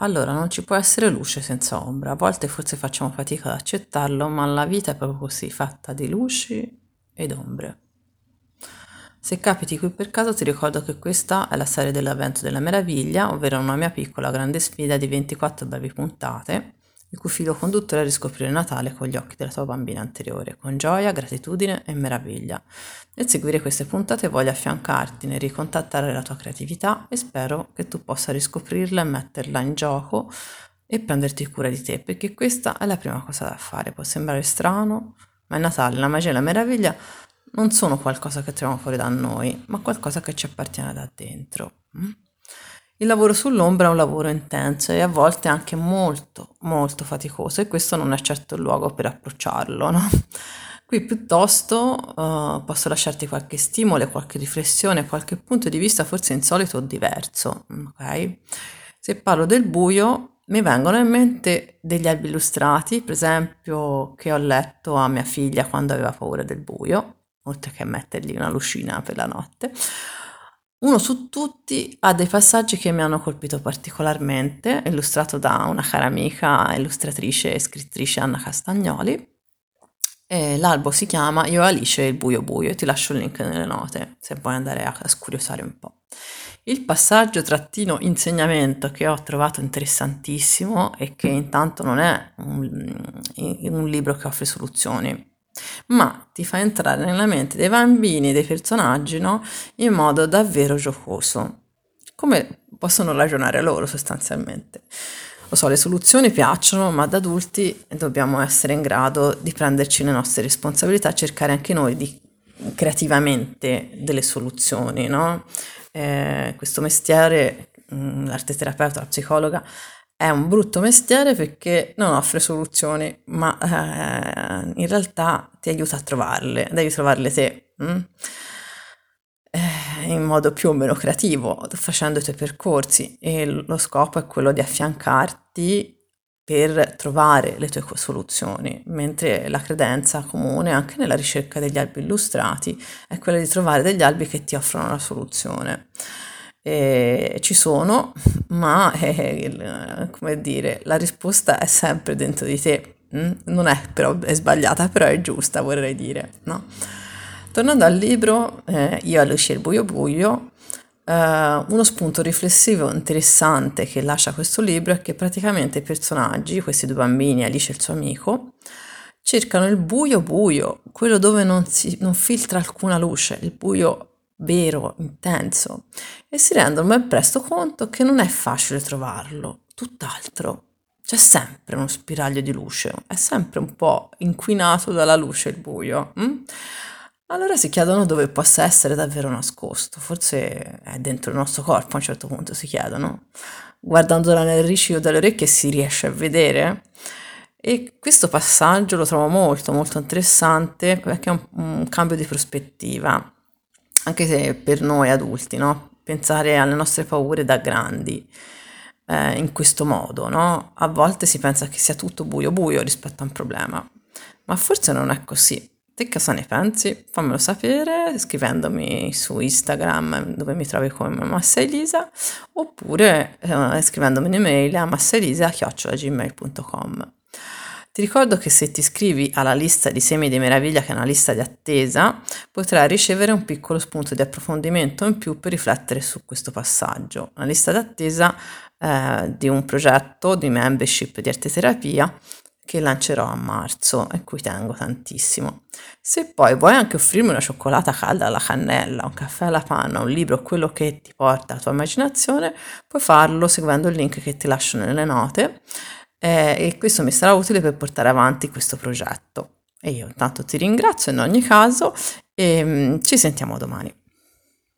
Allora, non ci può essere luce senza ombra. A volte forse facciamo fatica ad accettarlo, ma la vita è proprio così, fatta di luci ed ombre. Se capiti qui per caso ti ricordo che questa è la serie dell'avvento della meraviglia, ovvero una mia piccola grande sfida di 24 brevi puntate il cui filo conduttore è riscoprire Natale con gli occhi della tua bambina anteriore, con gioia, gratitudine e meraviglia. Nel seguire queste puntate voglio affiancarti nel ricontattare la tua creatività e spero che tu possa riscoprirla e metterla in gioco e prenderti cura di te, perché questa è la prima cosa da fare. Può sembrare strano, ma il Natale, la magia e la meraviglia non sono qualcosa che troviamo fuori da noi, ma qualcosa che ci appartiene da dentro. Il lavoro sull'ombra è un lavoro intenso e a volte anche molto, molto faticoso e questo non è certo il luogo per approcciarlo, no? Qui piuttosto uh, posso lasciarti qualche stimolo, qualche riflessione, qualche punto di vista forse insolito o diverso, ok? Se parlo del buio mi vengono in mente degli albi illustrati, per esempio, che ho letto a mia figlia quando aveva paura del buio, oltre che mettergli una lucina per la notte, uno su tutti ha dei passaggi che mi hanno colpito particolarmente, illustrato da una cara amica, illustratrice e scrittrice Anna Castagnoli. E l'albo si chiama Io Alice il buio buio e ti lascio il link nelle note se vuoi andare a, a scuriosare un po'. Il passaggio trattino insegnamento che ho trovato interessantissimo e che intanto non è un, un libro che offre soluzioni, ma ti fa entrare nella mente dei bambini, dei personaggi, no? In modo davvero giocoso. Come possono ragionare loro sostanzialmente. Lo so, le soluzioni piacciono, ma da adulti dobbiamo essere in grado di prenderci le nostre responsabilità, cercare anche noi di, creativamente delle soluzioni, no? Eh, questo mestiere, mm, l'arte terapeuta, la psicologa, è un brutto mestiere perché non offre soluzioni, ma eh, in realtà ti aiuta a trovarle, devi trovarle te. Mm? Eh, in modo più o meno creativo, facendo i tuoi percorsi e lo scopo è quello di affiancarti per trovare le tue soluzioni, mentre la credenza comune anche nella ricerca degli albi illustrati è quella di trovare degli albi che ti offrono la soluzione eh, ci sono, ma eh, come dire, la risposta è sempre dentro di te. Mm? Non è però è sbagliata, però è giusta, vorrei dire. No? Tornando al libro, eh, io Alice il buio buio, eh, uno spunto riflessivo interessante che lascia questo libro è che praticamente i personaggi, questi due bambini, Alice e il suo amico, cercano il buio buio, quello dove non, si, non filtra alcuna luce, il buio vero, intenso, e si rendono ben presto conto che non è facile trovarlo, tutt'altro. C'è sempre uno spiraglio di luce, è sempre un po' inquinato dalla luce il buio. Hm? Allora si chiedono dove possa essere davvero nascosto, forse è dentro il nostro corpo a un certo punto si chiedono. Guardandola nel riccio delle orecchie si riesce a vedere. E questo passaggio lo trovo molto molto interessante perché è un, un cambio di prospettiva anche se per noi adulti, no? Pensare alle nostre paure da grandi eh, in questo modo, no? A volte si pensa che sia tutto buio buio rispetto a un problema, ma forse non è così. Te cosa ne pensi? Fammelo sapere scrivendomi su Instagram dove mi trovi come Massa Elisa oppure eh, scrivendomi un'email a massaelisa.gmail.com ti ricordo che se ti iscrivi alla lista di semi di meraviglia, che è una lista di attesa, potrai ricevere un piccolo spunto di approfondimento in più per riflettere su questo passaggio. Una lista d'attesa eh, di un progetto di membership di arte terapia che lancerò a marzo e cui tengo tantissimo. Se poi vuoi anche offrirmi una cioccolata calda alla cannella, un caffè alla panna, un libro, quello che ti porta la tua immaginazione, puoi farlo seguendo il link che ti lascio nelle note eh, e questo mi sarà utile per portare avanti questo progetto. E io intanto ti ringrazio in ogni caso e mm, ci sentiamo domani.